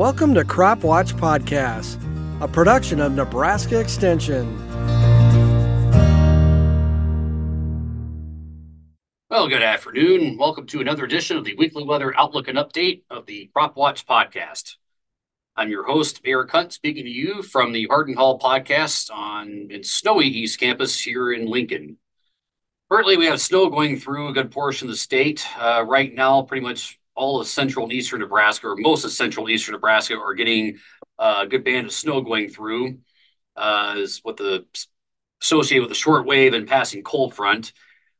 Welcome to Crop Watch Podcast, a production of Nebraska Extension. Well, good afternoon. Welcome to another edition of the weekly weather outlook and update of the Crop Watch Podcast. I'm your host, Eric Hunt, speaking to you from the Hardin Hall podcast on in snowy East Campus here in Lincoln. Currently, we have snow going through a good portion of the state. Uh, right now, pretty much all of central and eastern Nebraska, or most of central and eastern Nebraska, are getting a good band of snow going through. Uh, is what the associated with the short wave and passing cold front.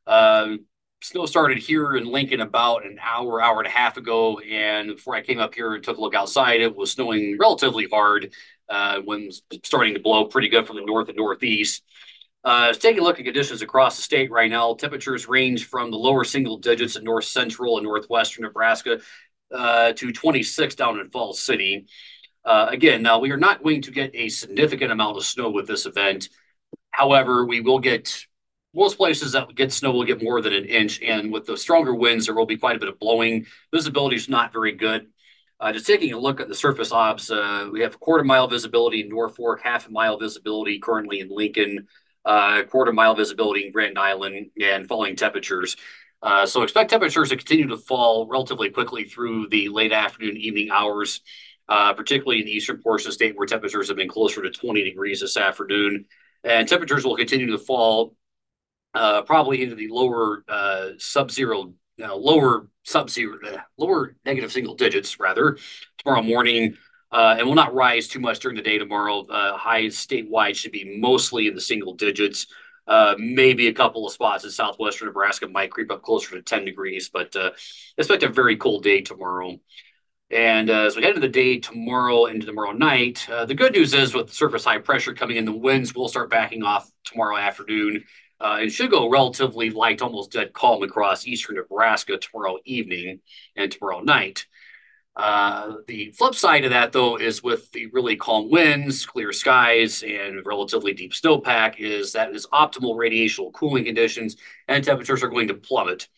Uh, snow started here in Lincoln about an hour, hour and a half ago, and before I came up here and took a look outside, it was snowing relatively hard. Uh, when starting to blow pretty good from the north and northeast. Uh, let's take a look at conditions across the state right now. Temperatures range from the lower single digits in north central and northwestern Nebraska uh, to 26 down in Falls City. Uh, again, now we are not going to get a significant amount of snow with this event. However, we will get most places that get snow will get more than an inch, and with the stronger winds, there will be quite a bit of blowing. Visibility is not very good. Uh, just taking a look at the surface obs, uh, we have quarter mile visibility in Norfolk, half a mile visibility currently in Lincoln, uh, quarter mile visibility in Grand Island and falling temperatures. Uh, so expect temperatures to continue to fall relatively quickly through the late afternoon, evening hours, uh, particularly in the eastern portion of the state where temperatures have been closer to 20 degrees this afternoon. And temperatures will continue to fall uh, probably into the lower uh, sub-zero, lower sub-zero, uh, lower negative single digits rather tomorrow morning uh, and will not rise too much during the day tomorrow. Uh, highs statewide should be mostly in the single digits. Uh, maybe a couple of spots in southwestern Nebraska might creep up closer to 10 degrees, but uh, expect a very cold day tomorrow. And uh, as we head into the day tomorrow into tomorrow night, uh, the good news is with surface high pressure coming in, the winds will start backing off tomorrow afternoon. Uh, it should go relatively light, almost dead calm across eastern Nebraska tomorrow evening and tomorrow night. Uh, the flip side of that, though, is with the really calm winds, clear skies, and relatively deep snowpack, is that is optimal radiational cooling conditions, and temperatures are going to plummet.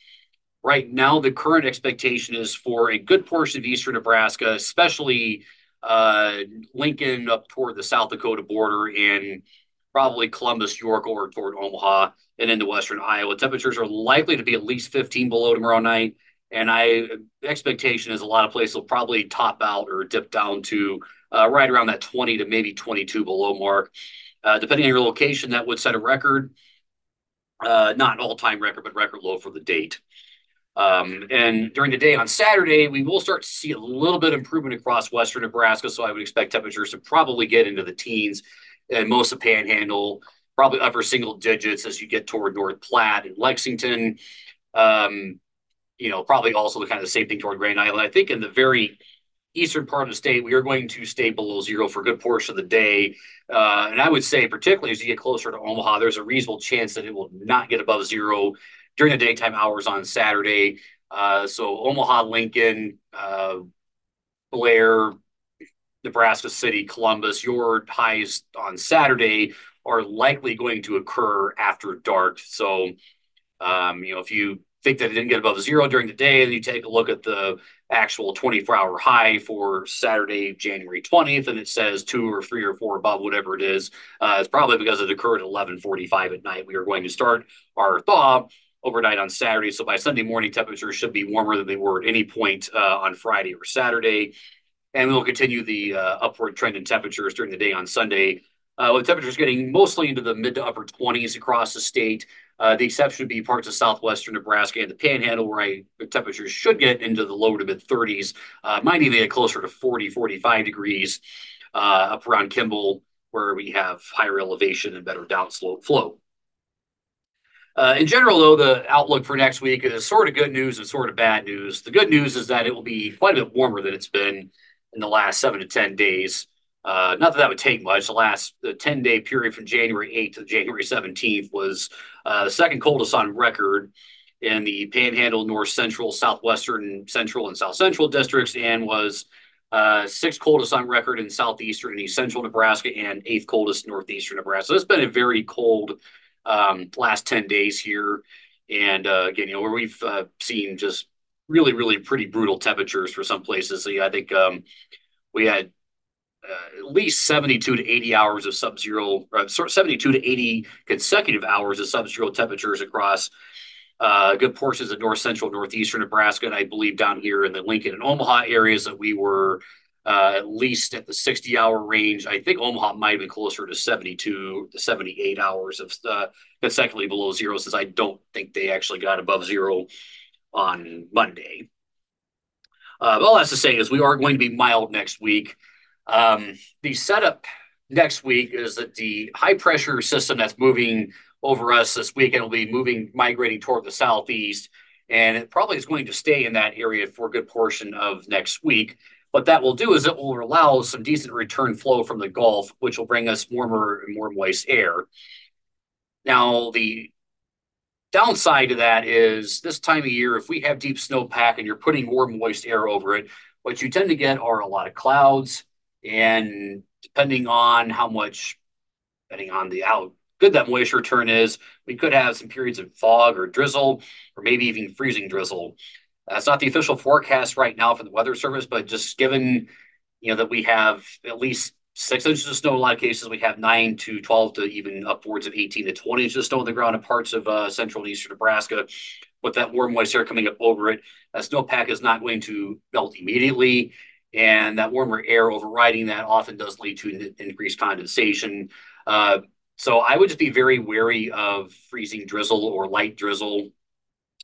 Right now, the current expectation is for a good portion of eastern Nebraska, especially uh, Lincoln up toward the South Dakota border and probably Columbus, York, or toward Omaha and into western Iowa. Temperatures are likely to be at least 15 below tomorrow night and I expectation is a lot of places will probably top out or dip down to uh, right around that 20 to maybe 22 below mark. Uh, depending on your location, that would set a record, uh, not an all-time record, but record low for the date. Um, and during the day on Saturday, we will start to see a little bit of improvement across western Nebraska. So I would expect temperatures to probably get into the teens and most of Panhandle, probably upper single digits as you get toward North Platte and Lexington. Um, you know, probably also the kind of the same thing toward Grand Island. I think in the very eastern part of the state, we are going to stay below zero for a good portion of the day. Uh, and I would say, particularly as you get closer to Omaha, there's a reasonable chance that it will not get above zero during the daytime hours on Saturday. Uh, so Omaha, Lincoln, uh, Blair, Nebraska City, Columbus, your highs on Saturday are likely going to occur after dark. So, um, you know, if you think that it didn't get above zero during the day, and you take a look at the actual 24 hour high for Saturday, January 20th, and it says two or three or four above whatever it is, uh, it's probably because it occurred at 11:45 at night. We are going to start our thaw overnight on Saturday, so by Sunday morning, temperatures should be warmer than they were at any point uh, on Friday or Saturday, and we will continue the uh, upward trend in temperatures during the day on Sunday. Uh, with temperatures getting mostly into the mid to upper 20s across the state, uh, the exception would be parts of southwestern Nebraska and the Panhandle, where I, the temperatures should get into the low to mid 30s. Uh, might even get closer to 40, 45 degrees uh, up around Kimball, where we have higher elevation and better downslope flow. Uh, in general, though, the outlook for next week is sort of good news and sort of bad news. The good news is that it will be quite a bit warmer than it's been in the last seven to 10 days. Uh, not that that would take much. The last 10 day period from January 8th to January 17th was uh, the second coldest on record in the Panhandle, North Central, Southwestern, Central, and South Central districts, and was uh, sixth coldest on record in southeastern and east central Nebraska, and eighth coldest northeastern Nebraska. So it's been a very cold um, last 10 days here. And again, you know, where we've seen just really, really pretty brutal temperatures for some places. So yeah, I think um, we had uh, at least 72 to 80 hours of sub-zero, uh, 72 to 80 consecutive hours of sub-zero temperatures across uh, good portions of north central, northeastern Nebraska, and I believe down here in the Lincoln and Omaha areas that we were uh, at least at the 60 hour range. I think Omaha might have been closer to 72 to 78 hours of uh, consecutively below zero, since I don't think they actually got above zero on Monday. Uh, all that's to say is we are going to be mild next week. Um, the setup next week is that the high pressure system that's moving over us this weekend will be moving, migrating toward the southeast, and it probably is going to stay in that area for a good portion of next week. What that will do is it will allow some decent return flow from the Gulf, which will bring us warmer and more moist air. Now, the downside to that is this time of year, if we have deep snowpack and you're putting warm, moist air over it, what you tend to get are a lot of clouds. And depending on how much, depending on the out good that moisture return is, we could have some periods of fog or drizzle, or maybe even freezing drizzle. That's not the official forecast right now for the Weather Service, but just given you know that we have at least six inches of snow in a lot of cases, we have nine to 12 to even upwards of 18 to 20 inches of snow on the ground in parts of uh, central and eastern Nebraska. With that warm, moist air coming up over it, that snowpack is not going to melt immediately. And that warmer air overriding that often does lead to increased condensation. Uh, so I would just be very wary of freezing drizzle or light drizzle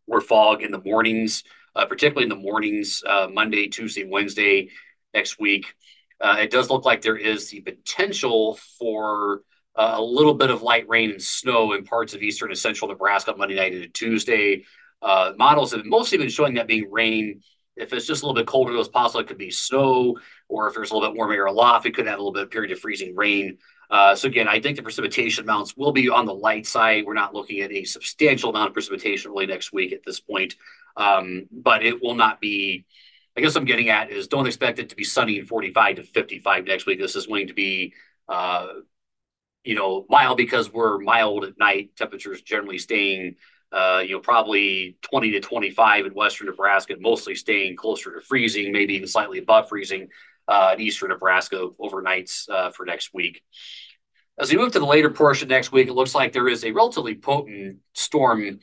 or fog in the mornings, uh, particularly in the mornings, uh, Monday, Tuesday, Wednesday next week. Uh, it does look like there is the potential for uh, a little bit of light rain and snow in parts of eastern and central Nebraska Monday night into Tuesday. Uh, models have mostly been showing that being rain. If it's just a little bit colder, it was possible it could be snow, or if there's a little bit warm air aloft, it could have a little bit of period of freezing rain. Uh, so again, I think the precipitation amounts will be on the light side. We're not looking at a substantial amount of precipitation really next week at this point, um, but it will not be. I guess I'm getting at is don't expect it to be sunny in 45 to 55 next week. This is going to be, uh, you know, mild because we're mild at night. Temperatures generally staying, uh, you know, probably 20 to 25 in western Nebraska, mostly staying closer to freezing, maybe even slightly above freezing uh, in eastern Nebraska overnights uh, for next week. As we move to the later portion next week, it looks like there is a relatively potent storm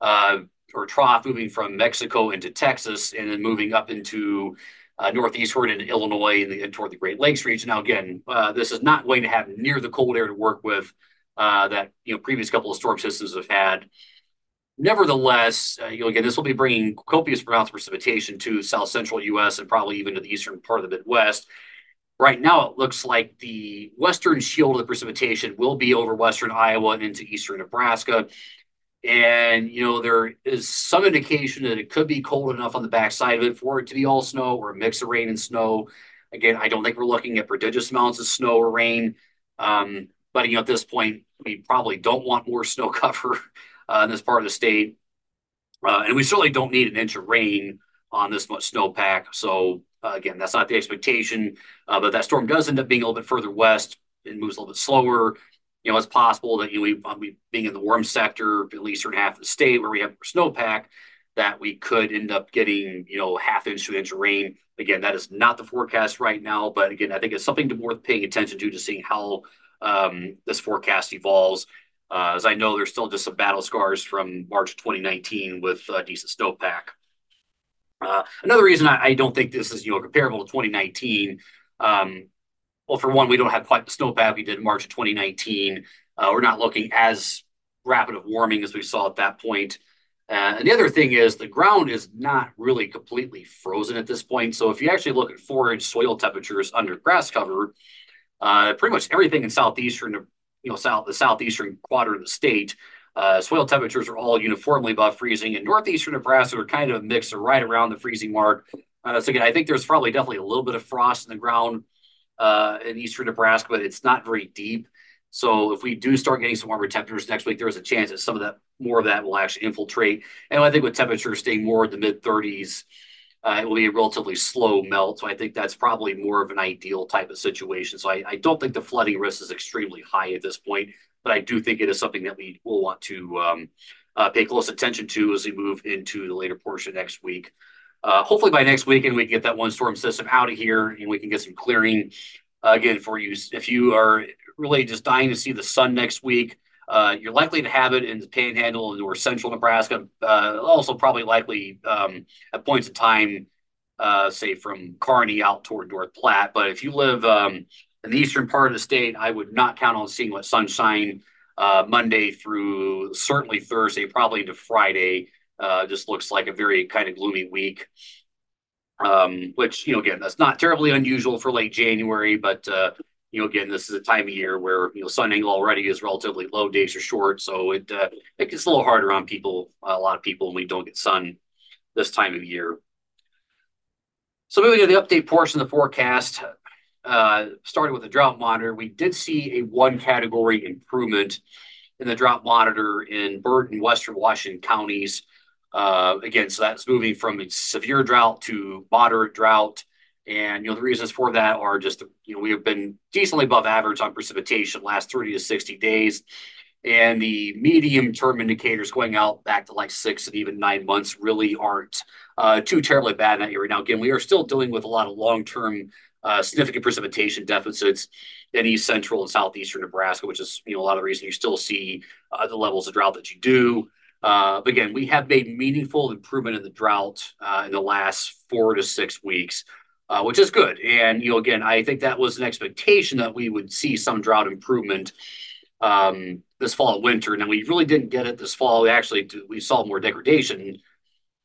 uh, or trough moving from Mexico into Texas and then moving up into uh, northeastward into Illinois and, the, and, toward the Great Lakes region. Now, again, uh, this is not going to have near the cold air to work with that you know previous couple of storm systems have had. Nevertheless, uh, you know, again, this will be bringing copious amounts of precipitation to south central U.S. and probably even to the eastern part of the Midwest. Right now, it looks like the western shield of the precipitation will be over western Iowa and into eastern Nebraska. And, you know, there is some indication that it could be cold enough on the backside of it for it to be all snow or a mix of rain and snow. Again, I don't think we're looking at prodigious amounts of snow or rain. Um, but, you know, at this point, we probably don't want more snow cover uh, in this part of the state. Uh, and we certainly don't need an inch of rain on this much snowpack. So uh, again, that's not the expectation. Uh, but that storm does end up being a little bit further west. It moves a little bit slower. You know, it's possible that you know, we, uh, we being in the warm sector, at least eastern half of the state where we have snowpack, that we could end up getting you know half inch to inch rain. Again, that is not the forecast right now, but again, I think it's something to worth paying attention to to seeing how um, this forecast evolves. Uh, as I know, there's still just some battle scars from March 2019 with uh, decent snowpack. Uh, another reason I, I, don't think this is you know comparable to 2019. Um, well, for one, we don't have quite the snowpack we did in March of 2019. Uh, we're not looking as rapid of warming as we saw at that point. Uh, and the other thing is the ground is not really completely frozen at this point. So if you actually look at four inch soil temperatures under grass cover, pretty much everything in southeastern you know, south the southeastern quadrant of the state. Uh, soil temperatures are all uniformly above freezing, and northeastern Nebraska are kind of a mix, or right around the freezing mark. Uh, so again, I think there's probably definitely a little bit of frost in the ground uh, in eastern Nebraska, but it's not very deep. So if we do start getting some warmer temperatures next week, there is a chance that some of that more of that will actually infiltrate. And I think with temperatures staying more in the mid 30s, uh, it will be a relatively slow melt. So I think that's probably more of an ideal type of situation. So I, I, don't think the flooding risk is extremely high at this point, but I do think it is something that we will want to um, uh, pay close attention to as we move into the later portion next week. uh, hopefully by next weekend we can get that one storm system out of here and we can get some clearing uh, again for you. If you are really just dying to see the sun next week, uh, you're likely to have it in the Panhandle or central Nebraska. Uh, also, probably likely um, at points of time, uh, say from Kearney out toward North Platte. But if you live um, in the eastern part of the state, I would not count on seeing what sunshine uh, Monday through certainly Thursday, probably into Friday. Uh, just looks like a very kind of gloomy week. Um, which you know, again, that's not terribly unusual for late January, but uh, you know, again, this is a time of year where you know sun angle already is relatively low, days are short, so it uh, it gets a little harder on people, a lot of people, when we don't get sun this time of year. So moving to the update portion of the forecast, uh, starting with the drought monitor, we did see a one category improvement in the drought monitor in Burt and Western Washington counties. Uh, again, so that's moving from severe drought to moderate drought. And, you know, the reasons for that are just, you know, we have been decently above average on precipitation last 30 to 60 days. And the medium term indicators going out back to like six and even nine months really aren't uh, too terribly bad in that area. Now, again, we are still dealing with a lot of long term uh, significant precipitation deficits in east central and southeastern Nebraska, which is, you know, a lot of the reason you still see uh, the levels of drought that you do. Uh, but again, we have made meaningful improvement in the drought uh, in the last four to six weeks, uh, which is good. And you know, again, I think that was an expectation that we would see some drought improvement um, this fall and winter. Now we really didn't get it this fall. We actually we saw more degradation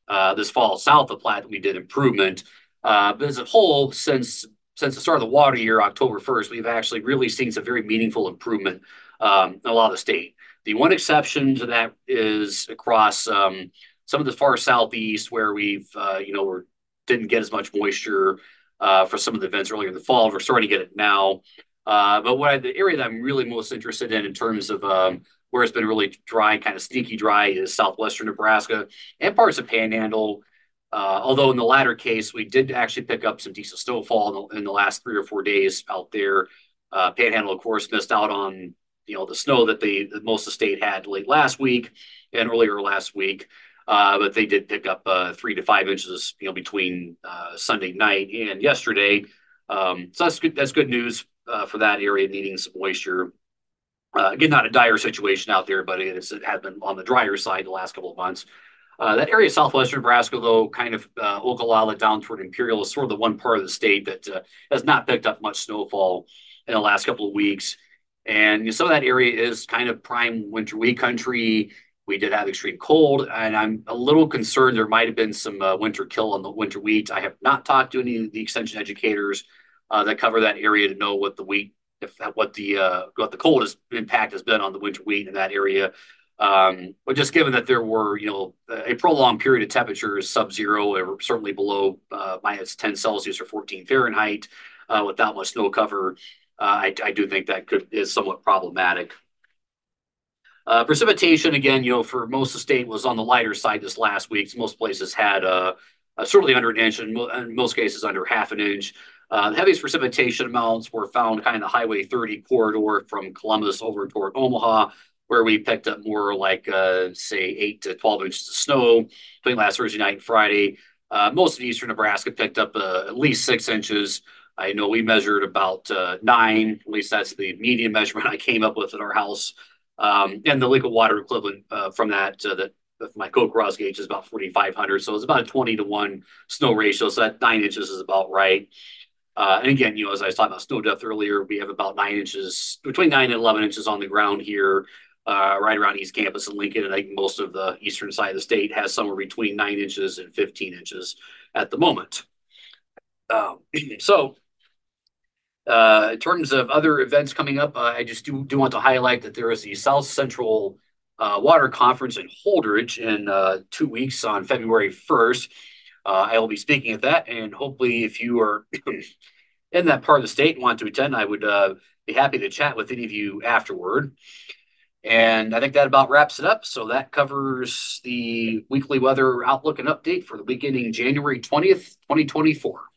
uh, this fall south of Platte. We did improvement, uh, but as a whole, since since the start of the water year, October first, we've actually really seen some very meaningful improvement um, in a lot of the state. The one exception to that is across um, some of the far southeast where we've, uh, you know, we didn't get as much moisture uh, for some of the events earlier in the fall. We're starting to get it now. Uh, but what the area that I'm really most interested in in terms of um, where it's been really dry, kind of sneaky dry, is southwestern Nebraska and parts of Panhandle. Uh, although in the latter case, we did actually pick up some decent snowfall in the, last three or four days out there. Panhandle, of course, missed out on the snow that most of the state had late last week and earlier last week. Uh, but they did pick up uh, three to five inches, you know, between uh, Sunday night and yesterday. Um, so that's good. That's good news uh, for that area needing some moisture. Uh, again, not a dire situation out there, but it, is, it has been on the drier side the last couple of months. Uh, that area, southwestern Nebraska, though, kind of uh, Ogallala down toward Imperial, is sort of the one part of the state that has not picked up much snowfall in the last couple of weeks. And some of that area is kind of prime winter wheat country. We did have extreme cold, and I'm a little concerned there might have been some uh, winter kill on the winter wheat. I have not talked to any of the extension educators uh, that cover that area to know what the wheat, if what the uh, what the coldest impact has been on the winter wheat in that area. Um, but just given that there were, you know, a prolonged period of temperatures sub-zero or certainly below uh, minus 10 Celsius or 14 Fahrenheit uh, without much snow cover, uh, I, I do think that could is somewhat problematic. Uh, precipitation, again, you know, for most of the state was on the lighter side this last week. Most places had uh, uh, certainly under an inch, and in most cases under half an inch. Uh, the heaviest precipitation amounts were found kind of the Highway 30 corridor from Columbus over toward Omaha, where we picked up more like, uh, say, 8 to 12 inches of snow between last Thursday night and Friday. Uh, most of eastern Nebraska picked up at least six inches. I know we measured about nine, at least that's the median measurement I came up with at our house. Um, and the liquid water equivalent uh, from that, uh, that my CoCoRaHS gauge is about 4,500. So it's about a 20 to 1 snow ratio. So that nine inches is about right. Uh, and again, you know, as I was talking about snow depth earlier, we have about nine inches, between nine and 11 inches on the ground here, right around East Campus and Lincoln. And I think most of the eastern side of the state has somewhere between nine inches and 15 inches at the moment. Um, so uh, in terms of other events coming up, uh, I just do, do want to highlight that there is the South Central uh, Water Conference in Holdrege in uh, two weeks on February 1st. Uh, I will be speaking at that, and hopefully, if you are in that part of the state and want to attend, I would uh, be happy to chat with any of you afterward. And I think that about wraps it up. So that covers the weekly weather outlook and update for the week ending January 20th, 2024.